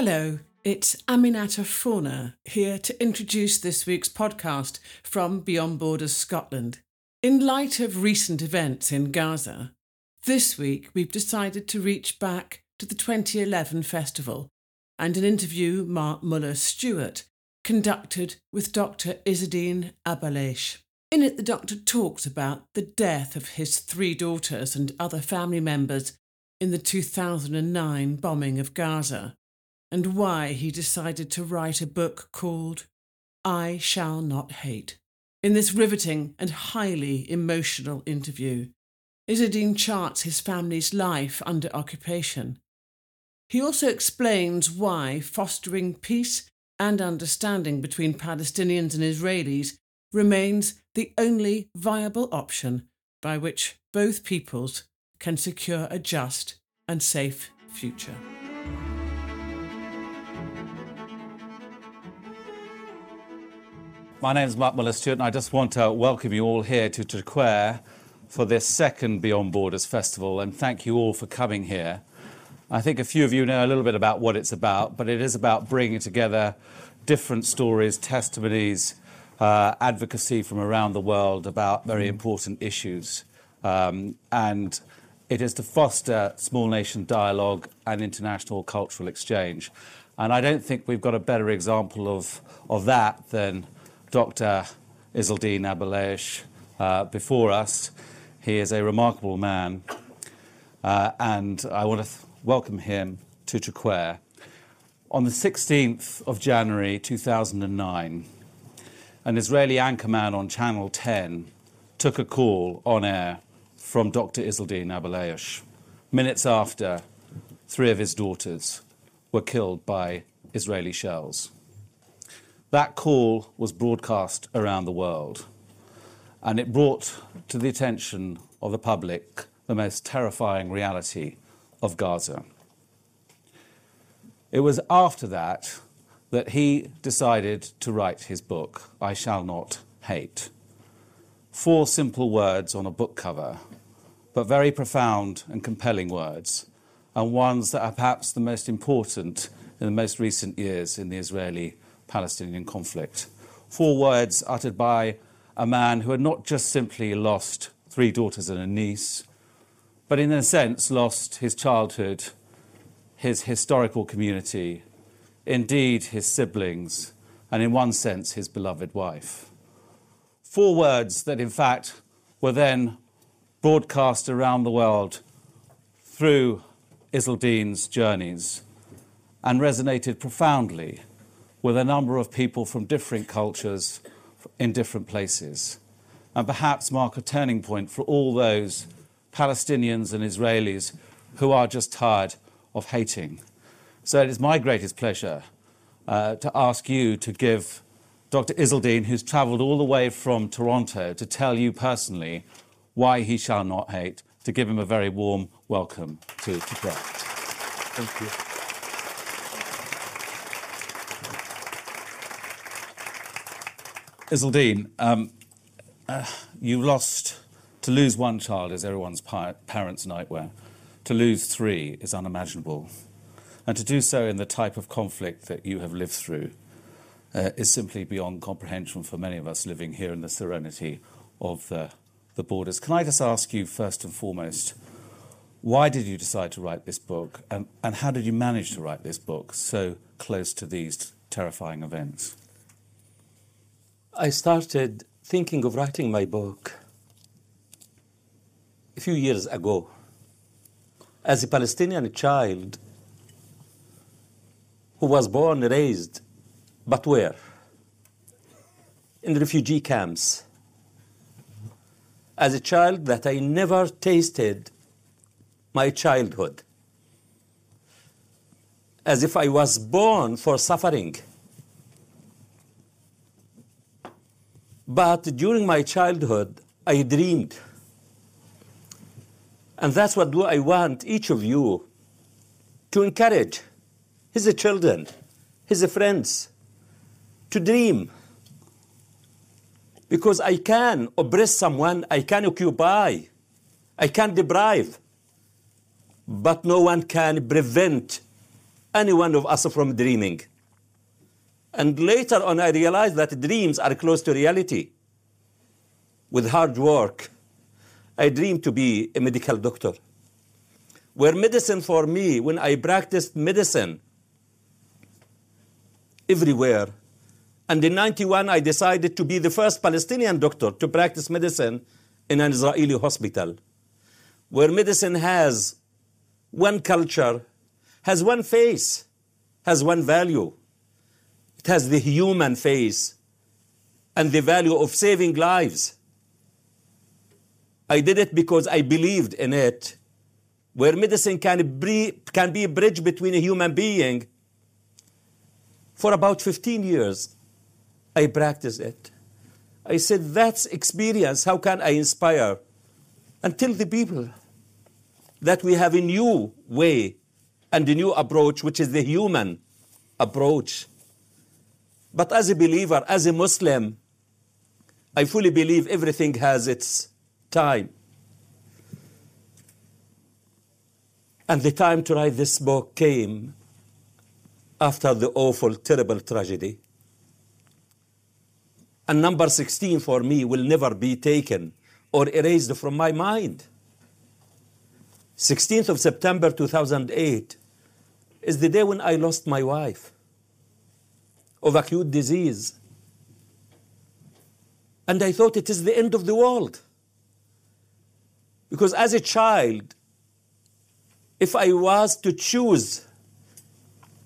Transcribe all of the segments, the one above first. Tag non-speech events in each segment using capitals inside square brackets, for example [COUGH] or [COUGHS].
Hello, it's Aminata Fauna here to introduce this week's podcast from Beyond Borders Scotland. In light of recent events in Gaza, this week we've decided to reach back to the 2011 festival and an interview Mark Muller Stuart conducted with Dr. Izzeldin Abuelaish. In it, the doctor talks about the death of his three daughters and other family members in the 2009 bombing of Gaza and why he decided to write a book called I Shall Not Hate. In this riveting and highly emotional interview, Izzeldin charts his family's life under occupation. He also explains why fostering peace and understanding between Palestinians and Israelis remains the only viable option by which both peoples can secure a just and safe future. My name is Mark Muller Stuart, and I just want to welcome you all here to Traquair for this second Beyond Borders Festival, and thank you all for coming here. I think a few of you know a little bit about what it's about, but it is about bringing together different stories, testimonies, uh, advocacy from around the world about very important issues. Um, and it is to foster small nation dialogue and international cultural exchange. And I don't think we've got a better example of, of that than Dr. Izzeldin Abuelaish uh, before us. He is a remarkable man, uh, and I want to welcome him to Traquair. On the 16th of January 2009, an Israeli anchorman on Channel 10 took a call on air from Dr. Izzeldin Abuelaish. Minutes after, three of his daughters were killed by Israeli shells. That call was broadcast around the world, and it brought to the attention of the public the most terrifying reality of Gaza. It was after that that he decided to write his book, I Shall Not Hate. Four simple words on a book cover, but very profound and compelling words, and ones that are perhaps the most important in the most recent years in the Israeli Palestinian conflict. Four words uttered by a man who had not just simply lost three daughters and a niece, but in a sense lost his childhood, his historical community, indeed his siblings, and in one sense his beloved wife. Four words that, in fact, were then broadcast around the world through Izzeldin's journeys and resonated profoundly with a number of people from different cultures in different places, and perhaps mark a turning point for all those Palestinians and Israelis who are just tired of hating. So it is my greatest pleasure uh, to ask you to give Dr. Izzeldin, who's travelled all the way from Toronto, to tell you personally why he shall not hate, to give him a very warm welcome to, to. Thank you. Izzeldin, um, uh, you lost, to lose one child is everyone's pa- parents' nightmare. To lose three is unimaginable. And to do so in the type of conflict that you have lived through uh, is simply beyond comprehension for many of us living here in the serenity of the, the borders. Can I just ask you, first and foremost, why did you decide to write this book? And, and how did you manage to write this book so close to these terrifying events? I started thinking of writing my book a few years ago. As a Palestinian child who was born raised, but where? In refugee camps. As a child that I never tasted my childhood. As if I was born for suffering. But during my childhood, I dreamed. And that's what I want each of you to encourage his children, his friends, to dream. Because I can oppress someone, I can occupy, I can deprive, but no one can prevent any one of us from dreaming. And later on, I realized that dreams are close to reality. With hard work, I dreamed to be a medical doctor. Where medicine for me, when I practiced medicine everywhere, and in 91, I decided to be the first Palestinian doctor to practice medicine in an Israeli hospital, where medicine has one culture, has one face, has one value. Has the human face and the value of saving lives. I did it because I believed in it, where medicine can be, can be a bridge between a human being. For about 15 years, I practiced it. I said, that's experience. How can I inspire and tell the people that we have a new way and a new approach, which is the human approach? But as a believer, as a Muslim, I fully believe everything has its time. And the time to write this book came after the awful, terrible tragedy. And number 16 for me will never be taken or erased from my mind. 16th of September 2008 is the day when I lost my wife of acute disease. And I thought it is the end of the world. Because as a child, if I was to choose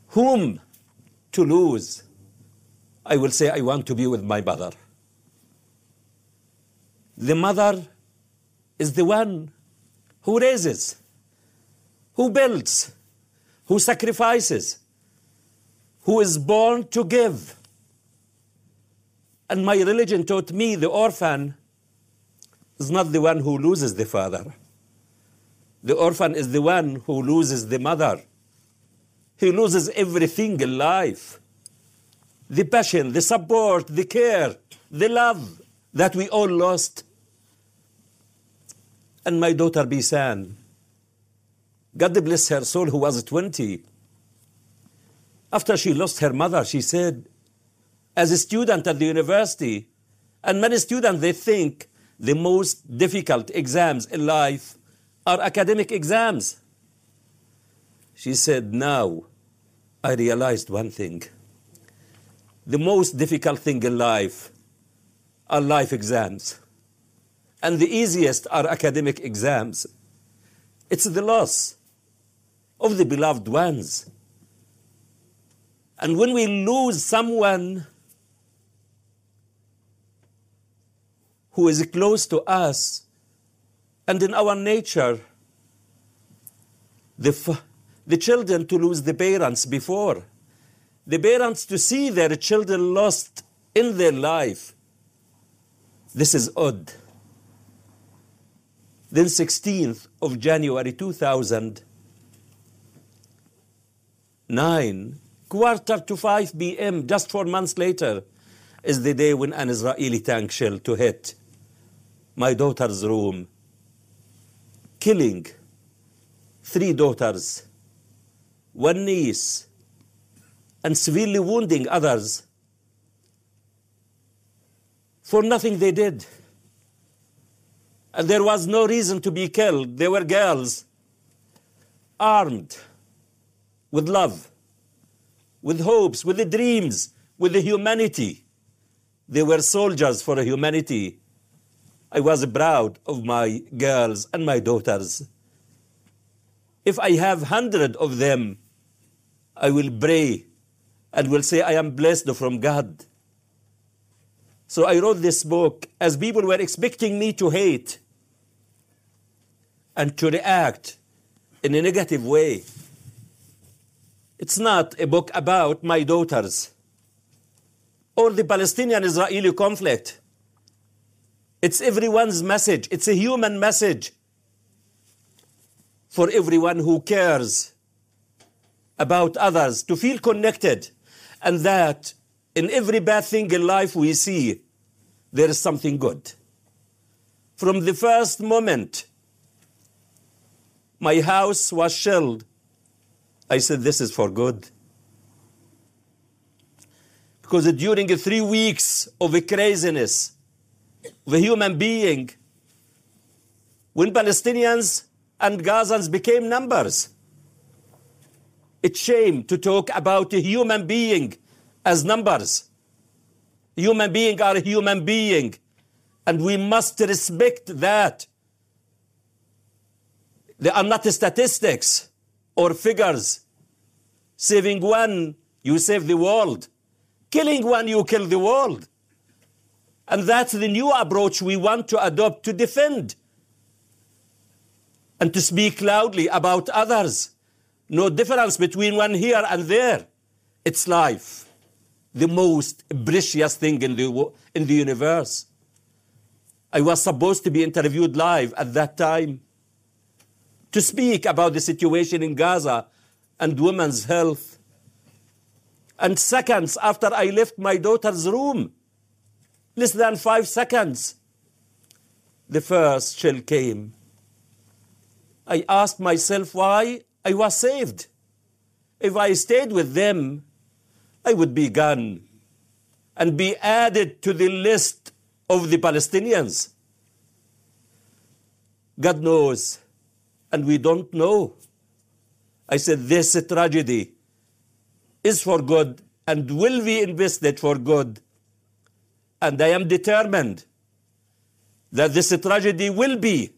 whom to lose, I will say I want to be with my mother. The mother is the one who raises, who builds, who sacrifices, who is born to give. And my religion taught me the orphan is not the one who loses the father. The orphan is the one who loses the mother. He loses everything in life the passion, the support, the care, the love that we all lost. And my daughter Bisan, God bless her soul, who was 20, after she lost her mother, she said, as a student at the university, and many students, they think the most difficult exams in life are academic exams. She said, Now I realized one thing. The most difficult thing in life are life exams, and the easiest are academic exams. It's the loss of the beloved ones. And when we lose someone who is close to us, and in our nature, the, f- the children to lose the parents before, the parents to see their children lost in their life. This is odd. Then 16th of January 2009, quarter to 5 p.m., just four months later, is the day when an Israeli tank shell to hit my daughter's room, killing three daughters, one niece, and severely wounding others for nothing they did. And there was no reason to be killed. They were girls armed with love, with hopes, with the dreams, with the humanity. They were soldiers for humanity. I was proud of my girls and my daughters. If I have hundred of them, I will pray and will say, I am blessed from God. So I wrote this book as people were expecting me to hate and to react in a negative way. It's not a book about my daughters or the Palestinian Israeli conflict. It's everyone's message, it's a human message for everyone who cares about others to feel connected and that in every bad thing in life we see there is something good. From the first moment my house was shelled I said, This is for good. Because during three weeks of craziness the human being, when Palestinians and Gazans became numbers, it's shame to talk about a human being as numbers. Human being are a human being, and we must respect that. They are not statistics or figures. Saving one, you save the world. Killing one, you kill the world. And that's the new approach we want to adopt to defend and to speak loudly about others. No difference between one here and there. It's life, the most precious thing in the, in the universe. I was supposed to be interviewed live at that time to speak about the situation in Gaza and women's health. And seconds after I left my daughter's room, less than five seconds, the first shell came. I asked myself why I was saved. If I stayed with them, I would be gone and be added to the list of the Palestinians. God knows, and we don't know. I said, This tragedy is for good and will be invested for good. And I am determined that this tragedy will be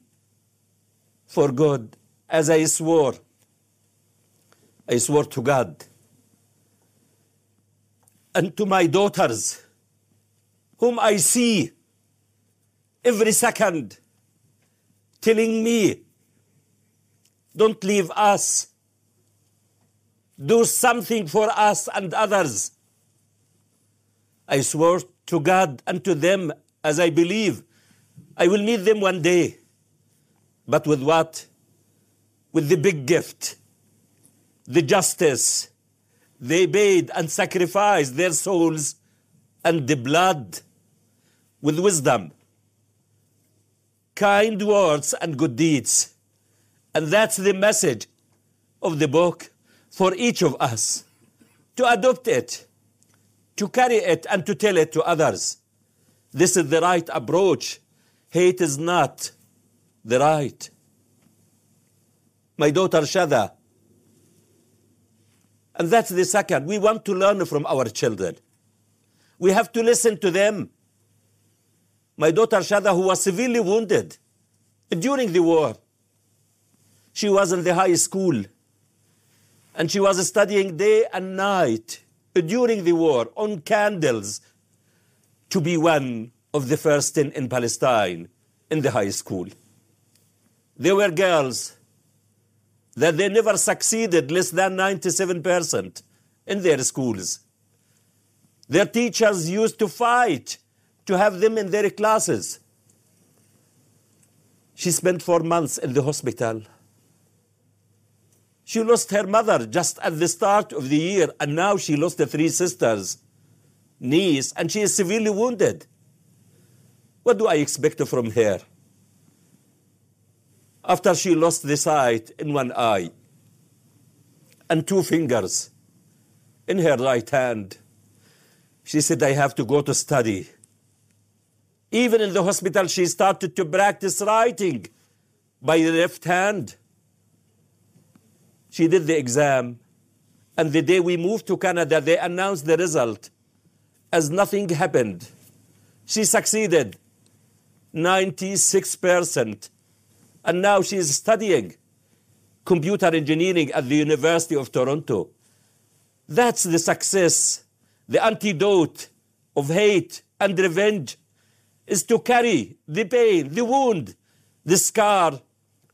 for good, as I swore. I swore to God and to my daughters, whom I see every second, telling me, Don't leave us. Do something for us and others. I swore to God and to them as I believe I will meet them one day. But with what? With the big gift, the justice. They paid and sacrificed their souls and the blood with wisdom, kind words, and good deeds. And that's the message of the book for each of us to adopt it, to carry it, and to tell it to others. This is the right approach. Hate is not the right. My daughter Shada. And that's the second. We want to learn from our children. We have to listen to them. My daughter Shada, who was severely wounded during the war, she was in the high school and she was studying day and night during the war on candles to be one of the first in, in Palestine in the high school. There were girls that they never succeeded less than 97% in their schools. Their teachers used to fight to have them in their classes. She spent four months in the hospital. She lost her mother just at the start of the year, and now she lost the three sisters, niece, and she is severely wounded. What do I expect from her? After she lost the sight in one eye and two fingers in her right hand, she said, I have to go to study. Even in the hospital, she started to practice writing by the left hand. She did the exam, and the day we moved to Canada, they announced the result as nothing happened. She succeeded 96%. And now she is studying computer engineering at the University of Toronto. That's the success. The antidote of hate and revenge is to carry the pain, the wound, the scar,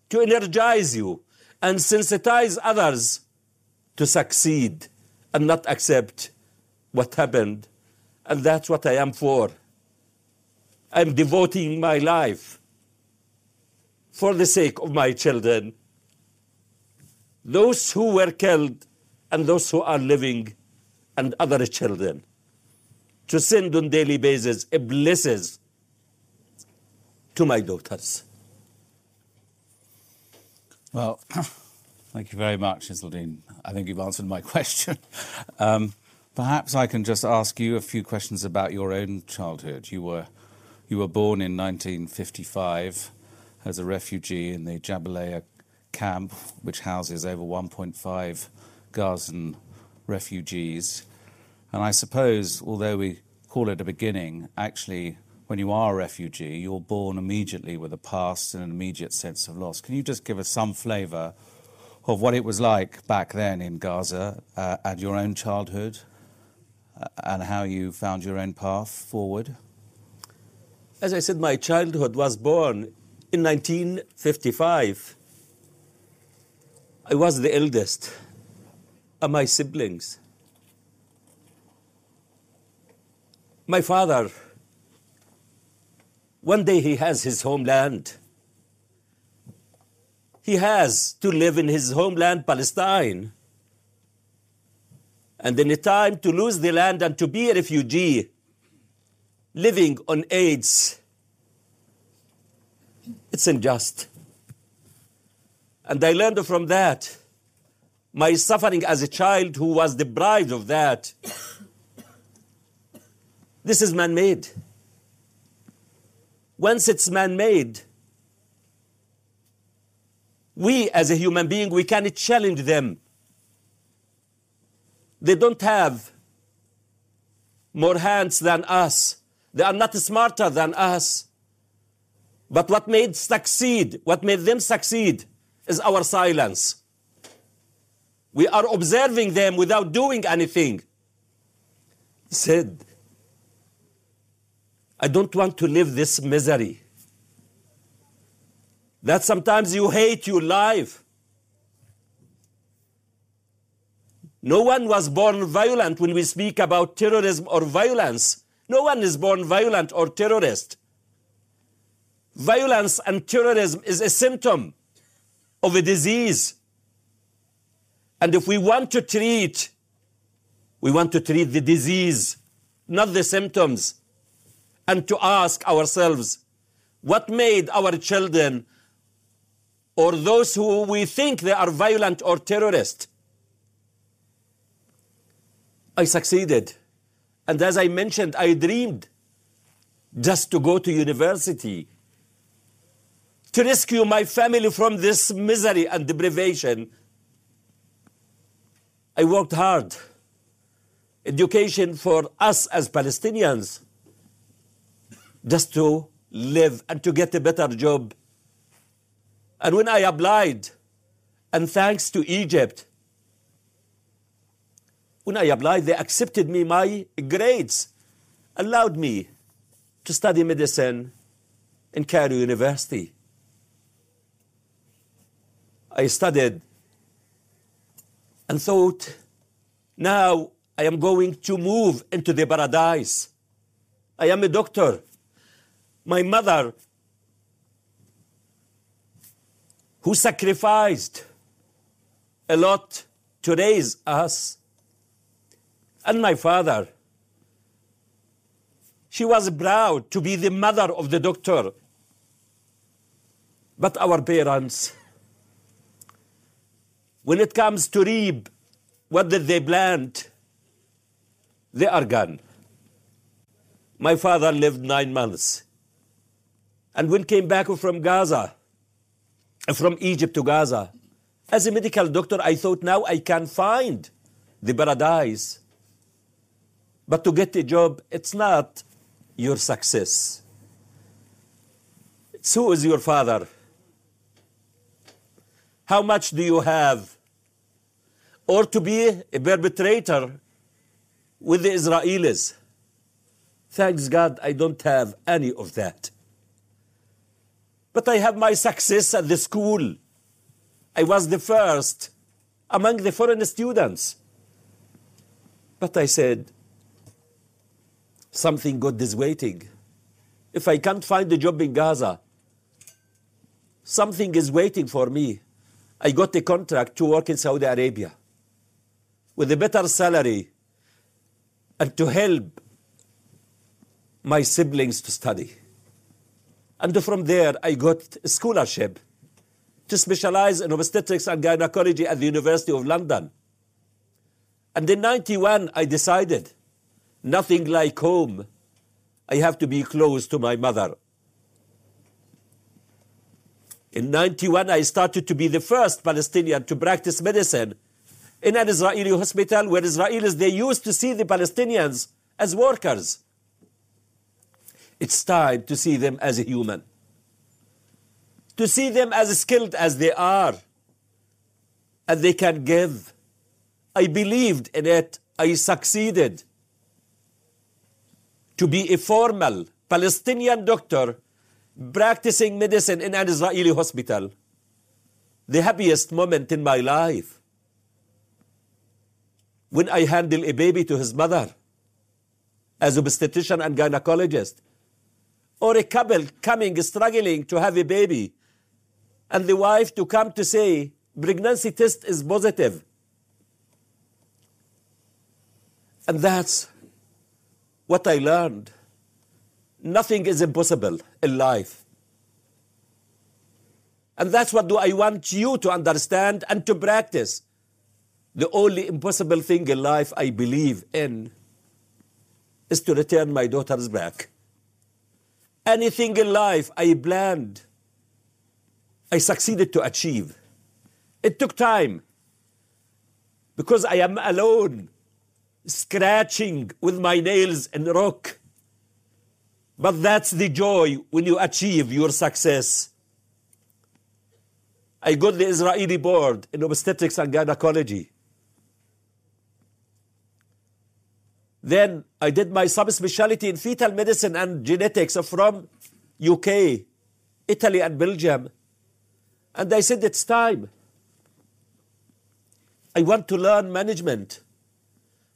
to energize you and sensitize others to succeed and not accept what happened. And that's what I am for. I'm devoting my life for the sake of my children, those who were killed and those who are living, and other children, to send on daily basis a blessings to my daughters. Well, [COUGHS] Thank you very much, Izzeldin. I think you've answered my [LAUGHS] question. Um, perhaps I can just ask you a few questions about your own childhood. You were, you were born in 1955 as a refugee in the Jabalia camp, which houses over 1.5 Gazan refugees. And I suppose, although we call it a beginning, actually, when you are a refugee, you're born immediately with a past and an immediate sense of loss. Can you just give us some flavour of what it was like back then in Gaza uh, and your own childhood uh, and how you found your own path forward? As I said, my childhood was born in 1955. I was the eldest of my siblings. My father, one day he has his homeland. He has to live in his homeland, Palestine. And in a time to lose the land and to be a refugee, living on AIDS, it's unjust. And I learned from that my suffering as a child who was deprived of that. This is man made. Once it's man made, we as a human being, we can challenge them. They don't have more hands than us. They are not smarter than us. But what made succeed, what made them succeed is our silence. We are observing them without doing anything. Said, I don't want to live this misery. That sometimes you hate your life. No one was born violent when we speak about terrorism or violence. No one is born violent or terrorist. Violence and terrorism is a symptom of a disease. And if we want to treat, we want to treat the disease, not the symptoms. And to ask ourselves, what made our children or those who we think they are violent or terrorist? I succeeded. And as I mentioned, I dreamed just to go to university to rescue my family from this misery and deprivation. I worked hard. Education for us as Palestinians, just to live and to get a better job. And when I applied, and thanks to Egypt, when I applied, they accepted me my grades, allowed me to study medicine in Cairo University. I studied and thought, now I am going to move into the paradise. I am a doctor. My mother, who sacrificed a lot to raise us, and my father, she was proud to be the mother of the doctor. But our parents, when it comes to reap, what did they plant? They are gone. My father lived nine months. And when came back from Gaza, from Egypt to Gaza, as a medical doctor, I thought now I can find the paradise. But to get a job, it's not your success. It's who is your father? How much do you have? Or to be a perpetrator with the Israelis. Thanks God I don't have any of that. But I have my success at the school. I was the first among the foreign students. But I said, something good is waiting. If I can't find a job in Gaza, something is waiting for me. I got a contract to work in Saudi Arabia with a better salary and to help my siblings to study. And from there, I got a scholarship to specialize in obstetrics and gynecology at the University of London. And in 91, I decided nothing like home. I have to be close to my mother. In 91, I started to be the first Palestinian to practice medicine in an Israeli hospital where Israelis, they used to see the Palestinians as workers. It's time to see them as a human, to see them as skilled as they are, and they can give. I believed in it. I succeeded. To be a formal Palestinian doctor practicing medicine in an Israeli hospital, the happiest moment in my life. When I handle a baby to his mother as obstetrician and gynecologist, or a couple coming struggling to have a baby, and the wife to come to say pregnancy test is positive. And that's what I learned. Nothing is impossible in life. And that's what do I want you to understand and to practice. The only impossible thing in life I believe in is to return my daughters back. Anything in life I planned, I succeeded to achieve. It took time because I am alone, scratching with my nails in rock. But that's the joy when you achieve your success. I got the Israeli board in obstetrics and gynecology. Then I did my subspecialty in fetal medicine and genetics from UK, Italy, and Belgium. And I said, it's time. I want to learn management.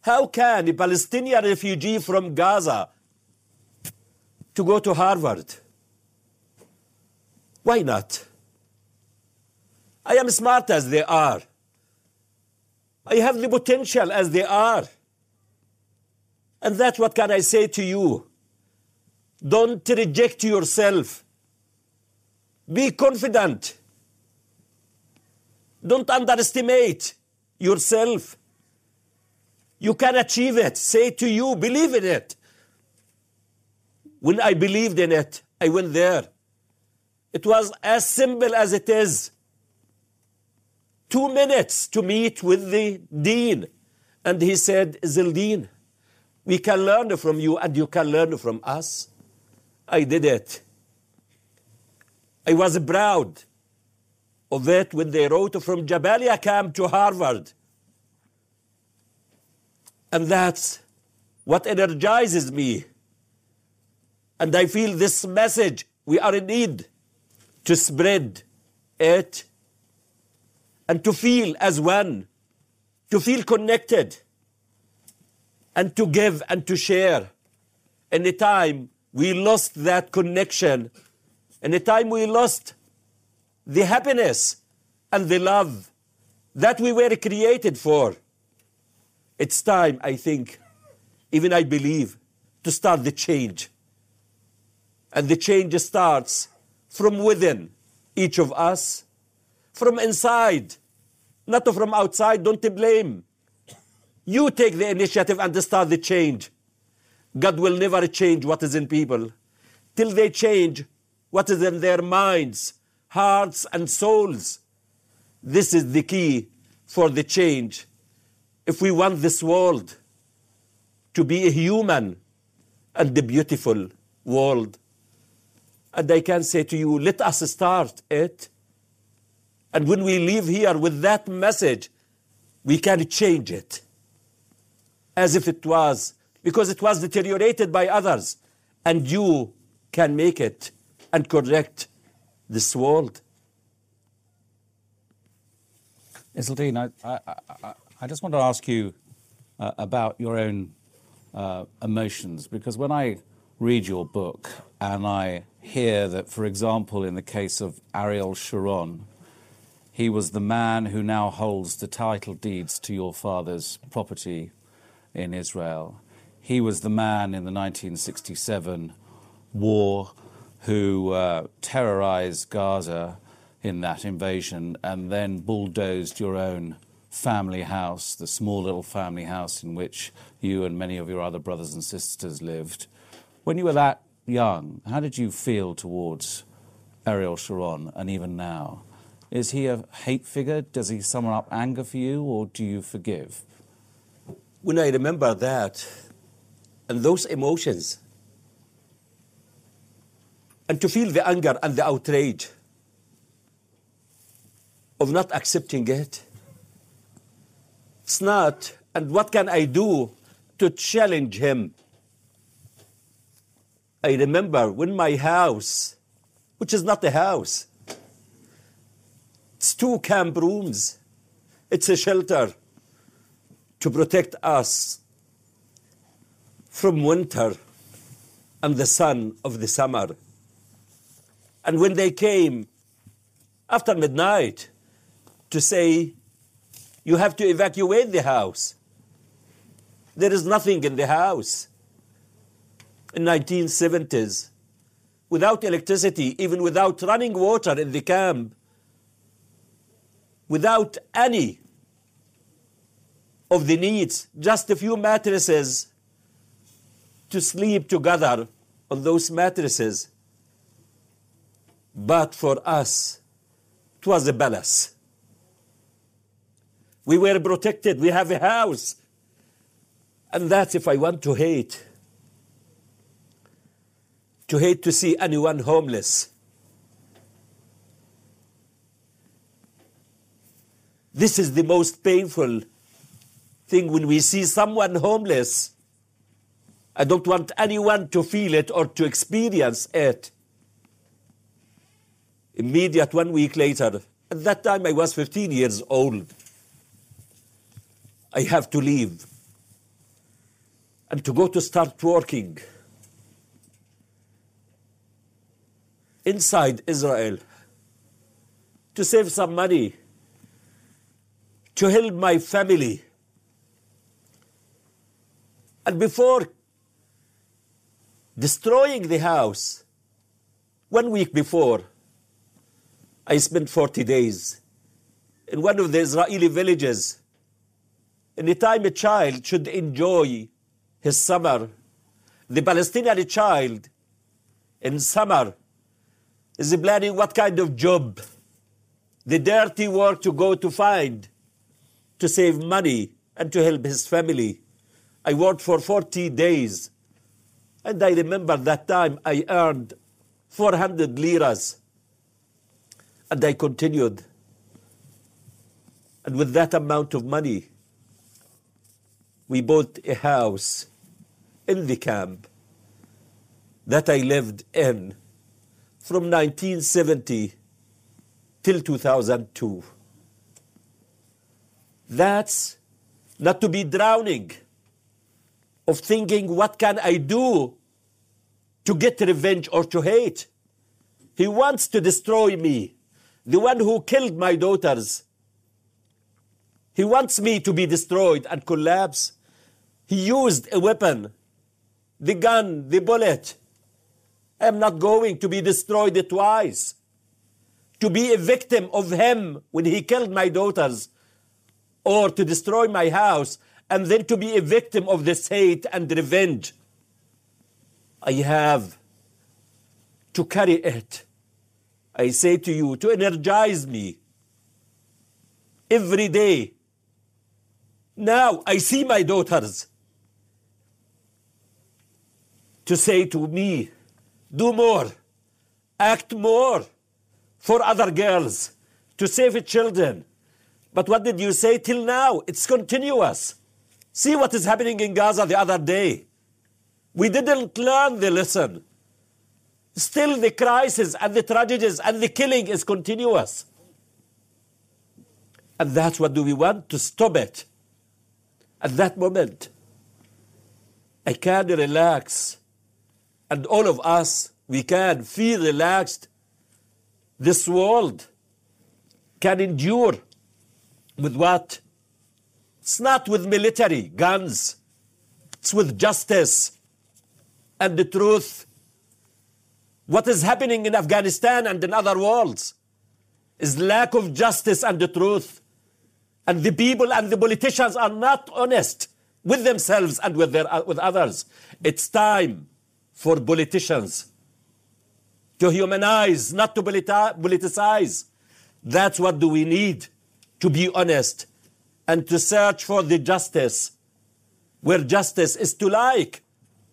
How can a Palestinian refugee from Gaza to go to Harvard? Why not? I am smart as they are. I have the potential as they are. And that's what can I say to you. Don't reject yourself. Be confident. Don't underestimate yourself. You can achieve it. Say to you, believe in it. When I believed in it, I went there. It was as simple as it is. Two minutes to meet with the dean. And he said, Zildin, we can learn from you and you can learn from us. I did it. I was proud of it when they wrote from Jabalia camp to Harvard. And that's what energizes me. And I feel this message, we are in need to spread it and to feel as one, to feel connected and to give and to share. In a time we lost that connection, in a time we lost the happiness and the love that we were created for. It's time, I think, even I believe, to start the change. And the change starts from within each of us, from inside, not from outside. Don't blame. You take the initiative and start the change. God will never change what is in people till they change what is in their minds, hearts, and souls. This is the key for the change. If we want this world to be a human and a beautiful world, and I can say to you, let us start it. And when we leave here with that message, we can change it as if it was, because it was deteriorated by others. And you can make it and correct this world. Izzeldin, I, I, I, I, just want to ask you uh, about your own uh, emotions, because when I read your book and I hear that, for example, in the case of Ariel Sharon, he was the man who now holds the title deeds to your father's property in Israel. He was the man in the 1967 war who uh, terrorized Gaza. in that invasion and then bulldozed your own family house, the small little family house in which you and many of your other brothers and sisters lived. When you were that young, how did you feel towards Ariel Sharon and even now? Is he a hate figure? Does he summon up anger for you or do you forgive? When I remember that and those emotions, and to feel the anger and the outrage of not accepting it, it's not. And what can I do to challenge him? I remember when my house, which is not a house, it's two camp rooms, it's a shelter to protect us from winter and the sun of the summer. And when they came after midnight to say, you have to evacuate the house. There is nothing in the house. In 1970s, without electricity, even without running water in the camp, without any of the needs, just a few mattresses to sleep together on those mattresses. But for us, it was a palace. We were protected. We have a house. And that's if I want to hate. To hate to see anyone homeless. This is the most painful thing when we see someone homeless. I don't want anyone to feel it or to experience it. Immediate one week later, at that time I was 15 years old. I have to leave and to go to start working inside Israel to save some money, to help my family. And before destroying the house, one week before, I spent 40 days in one of the Israeli villages Anytime a child should enjoy his summer, the Palestinian child in summer is planning what kind of job, the dirty work to go to find to save money and to help his family. I worked for 40 days. And I remember that time I earned 400 liras. And I continued. And with that amount of money, we bought a house in the camp that I lived in from 1970 till 2002. That's not to be drowning of thinking, what can I do to get revenge or to hate? He wants to destroy me, the one who killed my daughters. He wants me to be destroyed and collapse. He used a weapon, the gun, the bullet. I am not going to be destroyed twice. To be a victim of him when he killed my daughters, or to destroy my house, and then to be a victim of this hate and revenge. I have to carry it. I say to you, to energize me every day. Now I see my daughters to say to me, do more, act more for other girls, to save children. But what did you say till now? It's continuous. See what is happening in Gaza the other day. We didn't learn the lesson. Still, the crisis and the tragedies and the killing is continuous. And that's what do we want? To stop it. At that moment, I can relax and all of us, we can feel relaxed. This world can endure with what? It's not with military guns, it's with justice and the truth. What is happening in Afghanistan and in other worlds? is lack of justice and the truth. And the people and the politicians are not honest with themselves and with, their, with others. It's time for politicians to humanize, not to politicize. That's what do we need to be honest and to search for the justice where justice is to like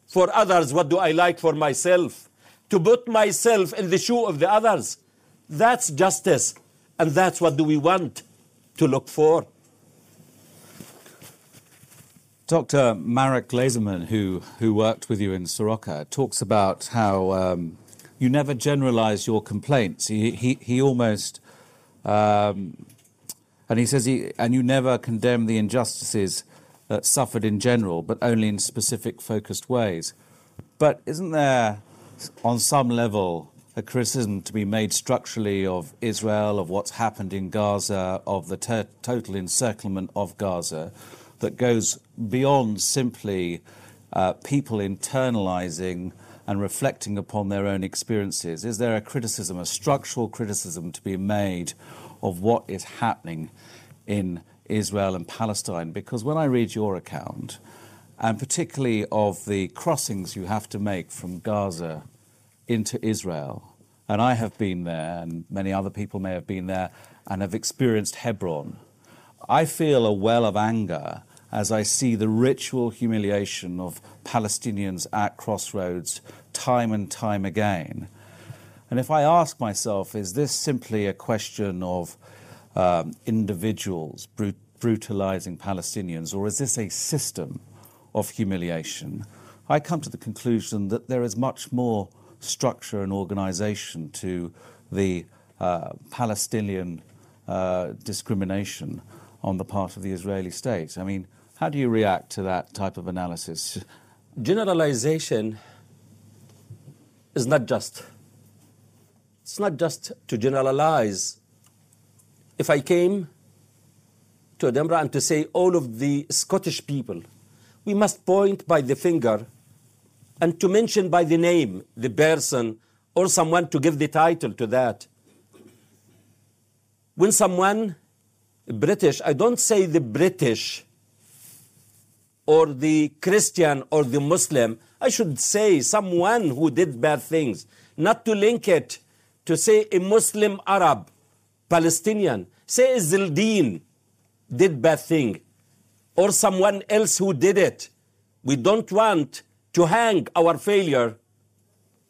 for others what do I like for myself to put myself in the shoe of the others that's justice and that's what do we want to look for Dr. Marek Glezerman, who, who worked with you in Soroka, talks about how um, you never generalize your complaints. He, he, he almost, um, and he says, he, and you never condemn the injustices that suffered in general, but only in specific focused ways. But isn't there, on some level, a criticism to be made structurally of Israel, of what's happened in Gaza, of the ter- total encirclement of Gaza? that goes beyond simply uh, people internalizing and reflecting upon their own experiences? Is there a criticism, a structural criticism to be made of what is happening in Israel and Palestine? Because when I read your account, and particularly of the crossings you have to make from Gaza into Israel, and I have been there, and many other people may have been there, and have experienced Hebron. I feel a well of anger as I see the ritual humiliation of Palestinians at crossroads time and time again. And if I ask myself, is this simply a question of um, individuals brut- brutalizing Palestinians, or is this a system of humiliation? I come to the conclusion that there is much more structure and organization to the uh, Palestinian uh, discrimination on the part of the Israeli state. I mean, how do you react to that type of analysis? Generalization is not just. It's not just to generalize. If I came to Edinburgh and to say all of the Scottish people, we must point by the finger and to mention by the name the person or someone to give the title to that. When someone British, I don't say the British or the Christian or the Muslim, I should say someone who did bad things, not to link it to say a Muslim Arab, Palestinian, say Izzeldin did bad thing, or someone else who did it. We don't want to hang our failure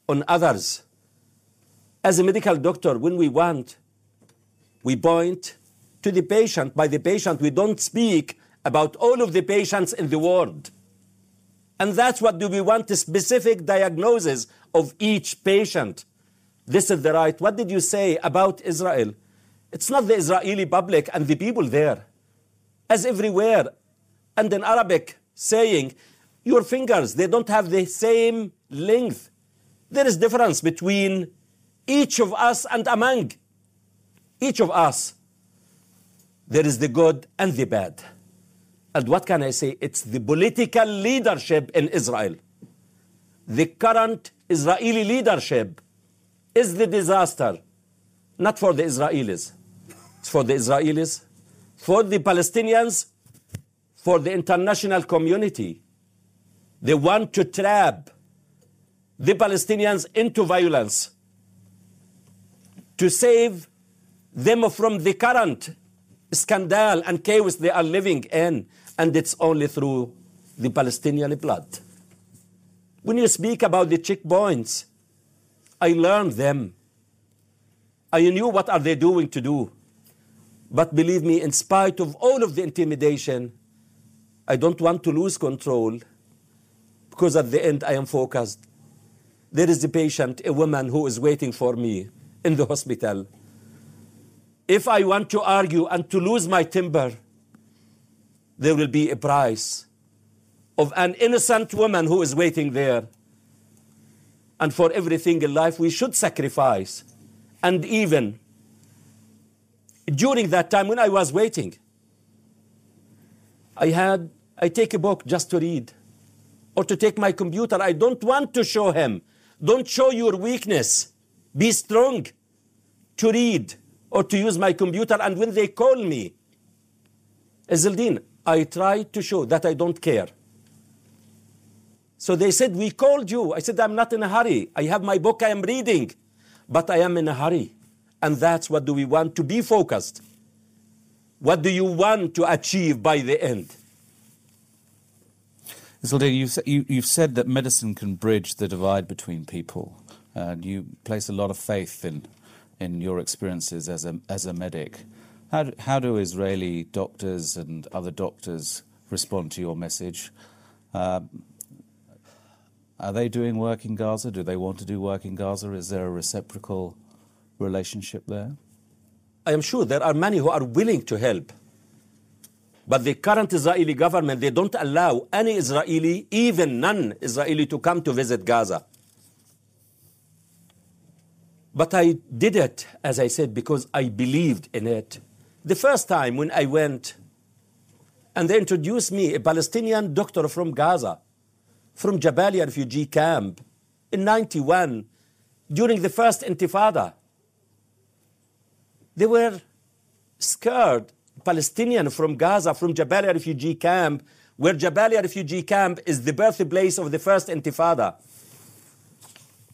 on others. As a medical doctor, when we want, we point to the patient. By the patient, we don't speak about all of the patients in the world. And that's what do we want a specific diagnosis of each patient. This is the right. What did you say about Israel? It's not the Israeli public and the people there, as everywhere. And in Arabic, saying, your fingers, they don't have the same length. There is difference between each of us and among each of us. There is the good and the bad. And what can I say? It's the political leadership in Israel. The current Israeli leadership is the disaster, not for the Israelis. It's for the Israelis, for the Palestinians, for the international community. They want to trap the Palestinians into violence to save them from the current scandal and chaos they are living in and it's only through the Palestinian blood. When you speak about the checkpoints, I learned them. I knew what are they doing to do. But believe me, in spite of all of the intimidation, I don't want to lose control because at the end I am focused. There is a patient, a woman who is waiting for me in the hospital. If I want to argue and to lose my temper, there will be a price of an innocent woman who is waiting there. And for everything in life, we should sacrifice. And even during that time when I was waiting, I had, I take a book just to read or to take my computer. I don't want to show him. Don't show your weakness. Be strong to read or to use my computer. And when they call me, Izzeldin, I try to show that I don't care. So they said, We called you. I said, I'm not in a hurry. I have my book I am reading, but I am in a hurry. And that's what do we want to be focused. What do you want to achieve by the end? Izzeldin, you've, you, you've said that medicine can bridge the divide between people, and you place a lot of faith in, in your experiences as a, as a medic. How do, how do Israeli doctors and other doctors respond to your message? Uh, are they doing work in Gaza? Do they want to do work in Gaza? Is there a reciprocal relationship there? I am sure there are many who are willing to help. But the current Israeli government, they don't allow any Israeli, even non-Israeli, to come to visit Gaza. But I did it, as I said, because I believed in it. The first time when I went, and they introduced me, a Palestinian doctor from Gaza, from Jabalia refugee camp in 91 during the first intifada. They were scared, Palestinian from Gaza, from Jabalia refugee camp, where Jabalia refugee camp is the birthplace of the first intifada.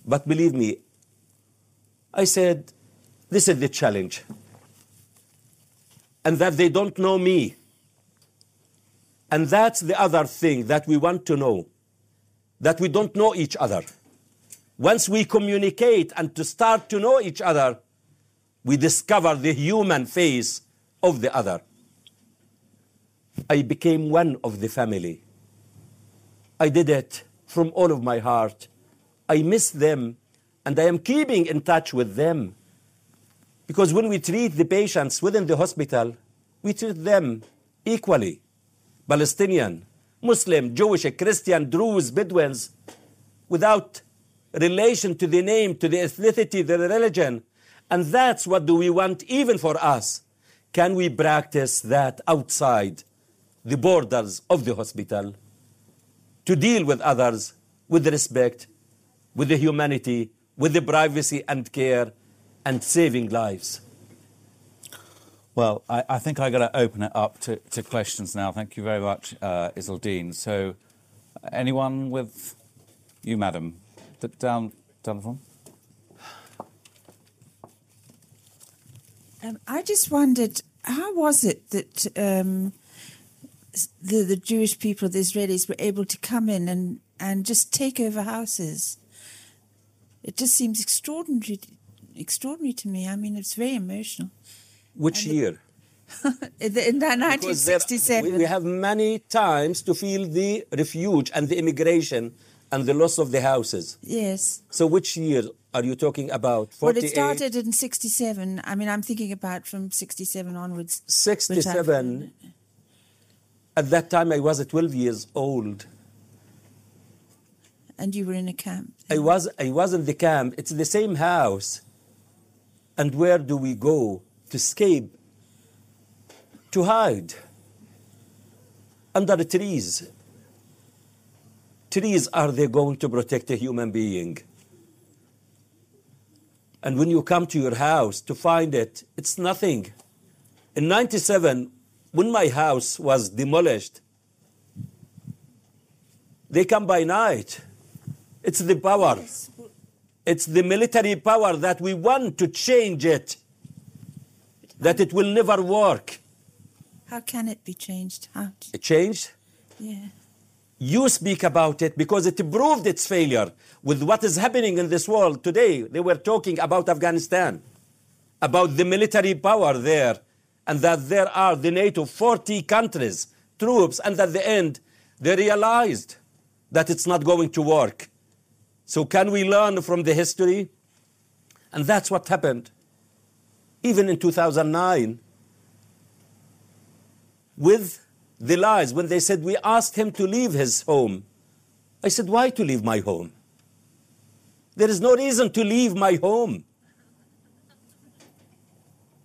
But believe me, I said, this is the challenge. And that they don't know me. And that's the other thing that we want to know that we don't know each other. Once we communicate and to start to know each other, we discover the human face of the other. I became one of the family. I did it from all of my heart. I miss them and I am keeping in touch with them. Because when we treat the patients within the hospital, we treat them equally Palestinian, Muslim, Jewish, Christian, Druze, Bedouins, without relation to the name, to the ethnicity, the religion. And that's what do we want even for us. Can we practice that outside the borders of the hospital to deal with others with respect, with the humanity, with the privacy and care and saving lives? Well, I, I think I've got to open it up to, to questions now. Thank you very much, uh, Izzeldin. So, anyone with you, madam? Down, down the front. Um, I just wondered, how was it that um, the, the Jewish people, the Israelis, were able to come in and, and just take over houses? It just seems extraordinary, extraordinary to me. I mean, it's very emotional. Which year? [LAUGHS] in the- in that Because there- 1967. we, have many times to feel the refuge and the immigration and the loss of the houses. yes. So which year are you talking about? Well, it started in 67. I mean, I'm thinking about from 67 onwards. 67. Uh, At that time, I was 12 years old. And you were in a camp. I was, I was in the camp. It's the same house. And where do we go to escape? To hide. Under the trees. Trees are they going to protect a human being? And when you come to your house to find it, it's nothing. In 97, when my house was demolished, they come by night. It's the power. It's the military power that we want to change it, that it will never work. How can it be changed? How? It changed. Yeah. You speak about it because it proved its failure with what is happening in this world today. They were talking about Afghanistan, about the military power there, and that there are the NATO 40 countries, troops, and at the end, they realized that it's not going to work. So, can we learn from the history? And that's what happened. Even in 2009, with the lies, when they said, We asked him to leave his home. I said, Why to leave my home? There is no reason to leave my home.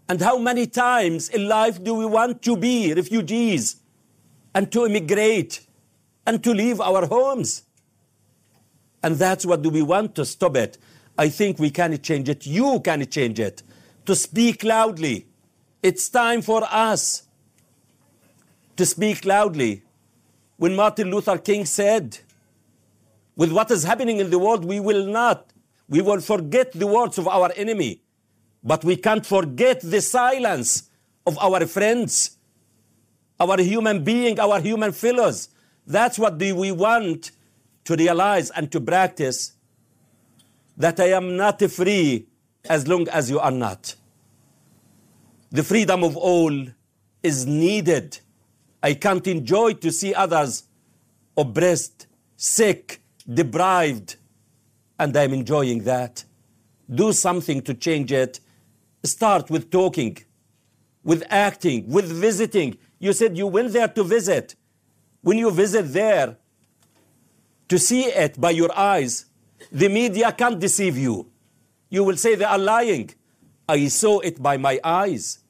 And how many times in life do we want to be refugees and to immigrate and to leave our homes? And that's what do we want to stop it. I think we can change it. You can change it to speak loudly. It's time for us to speak loudly. When Martin Luther King said, with what is happening in the world, we will not, we will forget the words of our enemy, but we can't forget the silence of our friends, our human being, our human fellows. That's what we want to realize and to practice that I am not free as long as you are not. The freedom of all is needed. I can't enjoy to see others oppressed, sick, deprived, and I'm enjoying that. Do something to change it. Start with talking, with acting, with visiting. You said you went there to visit. When you visit there, to see it by your eyes, the media can't deceive you. You will say they are lying. I saw it by my eyes.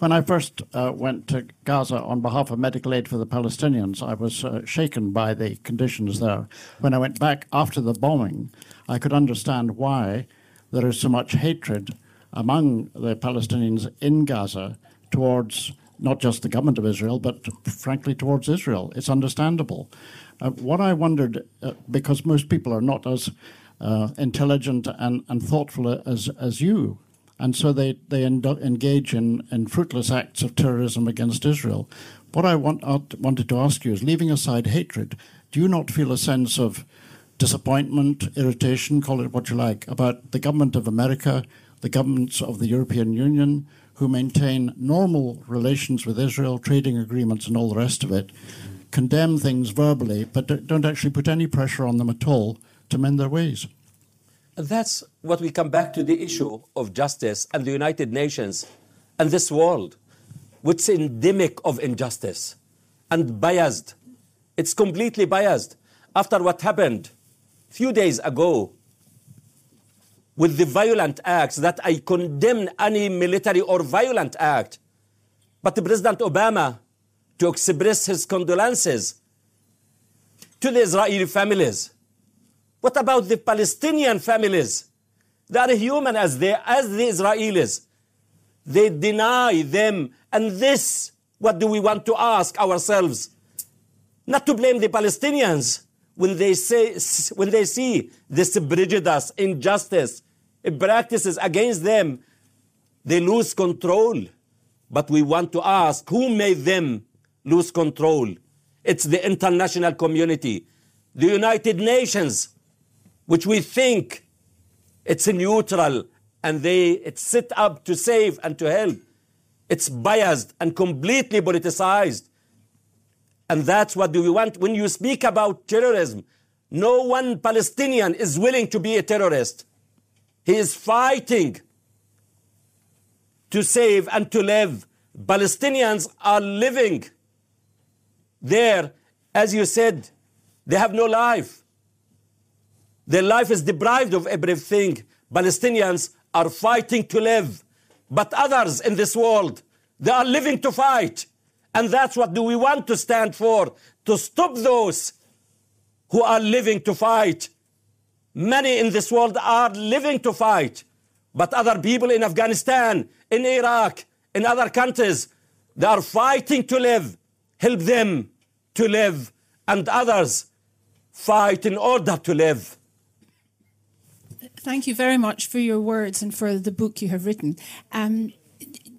When I first uh, went to Gaza on behalf of medical aid for the Palestinians, I was uh, shaken by the conditions there. When I went back after the bombing, I could understand why there is so much hatred among the Palestinians in Gaza towards not just the government of Israel, but frankly towards Israel. It's understandable. Uh, what I wondered, uh, because most people are not as uh, intelligent and, and thoughtful as, as you, and so they, they engage in, in fruitless acts of terrorism against Israel. What I want, uh, wanted to ask you is leaving aside hatred, do you not feel a sense of disappointment, irritation, call it what you like, about the government of America, the governments of the European Union, who maintain normal relations with Israel, trading agreements, and all the rest of it, condemn things verbally, but don't actually put any pressure on them at all to mend their ways? That's what we come back to the issue of justice and the United Nations and this world, which is endemic of injustice and biased. It's completely biased. After what happened a few days ago with the violent acts that I condemn any military or violent act, but President Obama to express his condolences to the Israeli families what about the Palestinian families? They are human as they as the Israelis. They deny them. And this, what do we want to ask ourselves? Not to blame the Palestinians when they say when they see this prejudice, injustice, eh, practices against them, they lose control. But we want to ask who made them lose control? It's the international community, the United Nations which we think it's neutral and they it's set up to save and to help. It's biased and completely politicized. And that's what do we want when you speak about terrorism. No one Palestinian is willing to be a terrorist. He is fighting to save and to live. Palestinians are living there, as you said, they have no life. Their life is deprived of everything. Palestinians are fighting to live. But others in this world, they are living to fight. And that's what do we want to stand for, to stop those who are living to fight. Many in this world are living to fight. But other people in Afghanistan, in Iraq, in other countries, they are fighting to live. Help them to live. And others fight in order to live. Thank you very much for your words and for the book you have written. Um,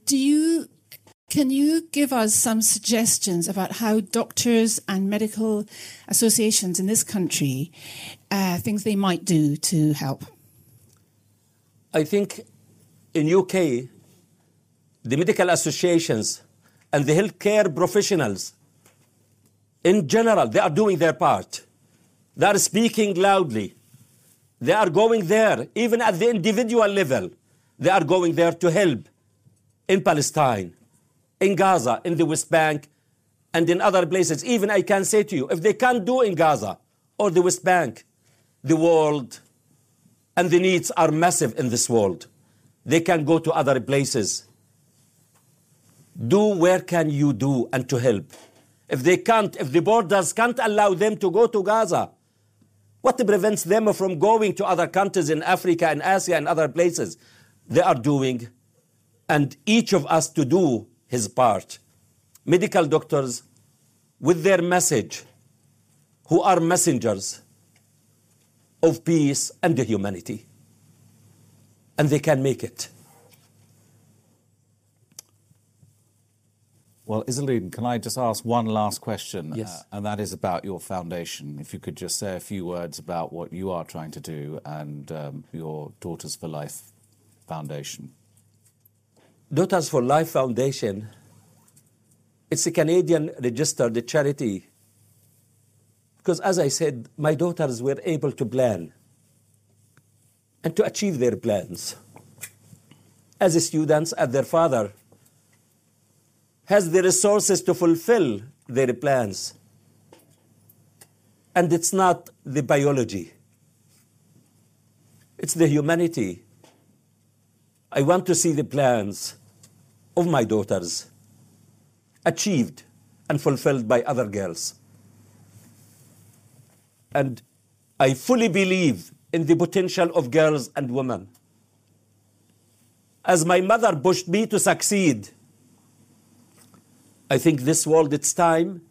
do you can you give us some suggestions about how doctors and medical associations in this country uh, things they might do to help? I think in UK, the medical associations and the healthcare professionals, in general, they are doing their part. They are speaking loudly. They are going there, even at the individual level. They are going there to help in Palestine, in Gaza, in the West Bank, and in other places. Even I can say to you, if they can't do in Gaza or the West Bank, the world and the needs are massive in this world. They can go to other places. Do where can you do and to help. If they can't, if the borders can't allow them to go to Gaza, what prevents them from going to other countries in Africa and Asia and other places? they are doing, and each of us to do his part. Medical doctors, with their message, who are messengers of peace and humanity. And they can make it. Well, Izzeldin, can I just ask one last question? Yes. Uh, and that is about your foundation. If you could just say a few words about what you are trying to do and um, your Daughters for Life Foundation. Daughters for Life Foundation, it's a Canadian registered charity. Because as I said, my daughters were able to plan and to achieve their plans. As students, as their father has the resources to fulfill their plans. And it's not the biology, it's the humanity. I want to see the plans of my daughters achieved and fulfilled by other girls. And I fully believe in the potential of girls and women. As my mother pushed me to succeed, I think this world it's time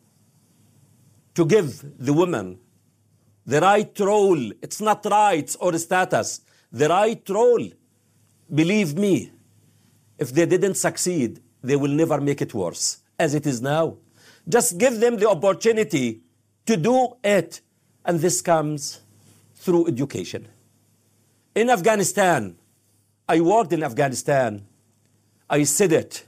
to give the women the right role. It's not rights or status, the right role. Believe me, if they didn't succeed, they will never make it worse as it is now. Just give them the opportunity to do it. And this comes through education. In Afghanistan, I worked in Afghanistan. I said it.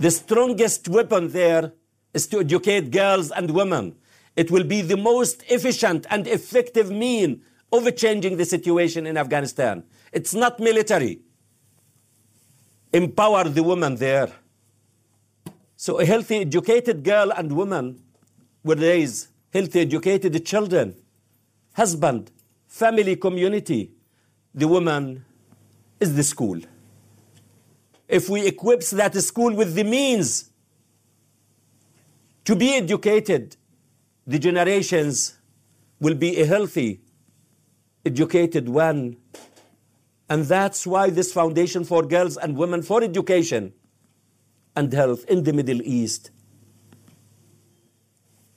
The strongest weapon there is to educate girls and women. It will be the most efficient and effective mean of changing the situation in Afghanistan. It's not military. Empower the women there. So a healthy, educated girl and woman will raise healthy, educated children, husband, family, community. The woman is the school. If we equip that school with the means to be educated, the generations will be a healthy, educated one. And that's why this Foundation for Girls and Women for Education and Health in the Middle East.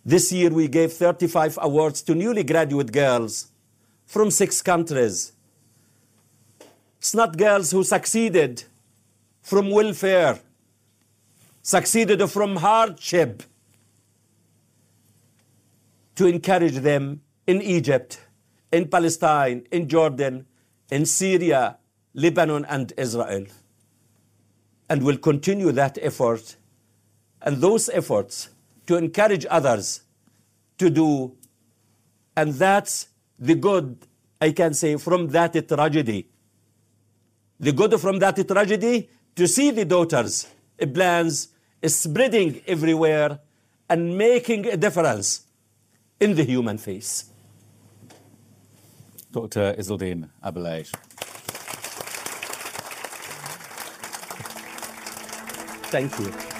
This year we gave 35 awards to newly graduate girls from six countries. It's not girls who succeeded from welfare, succeeded from hardship, to encourage them in Egypt, in Palestine, in Jordan, in Syria, Lebanon, and Israel. And will continue that effort and those efforts to encourage others to do. And that's the good, I can say, from that tragedy. The good from that tragedy to see the daughters' plans spreading everywhere and making a difference in the human face. Dr. Izzeldin Abuelaish. Thank you.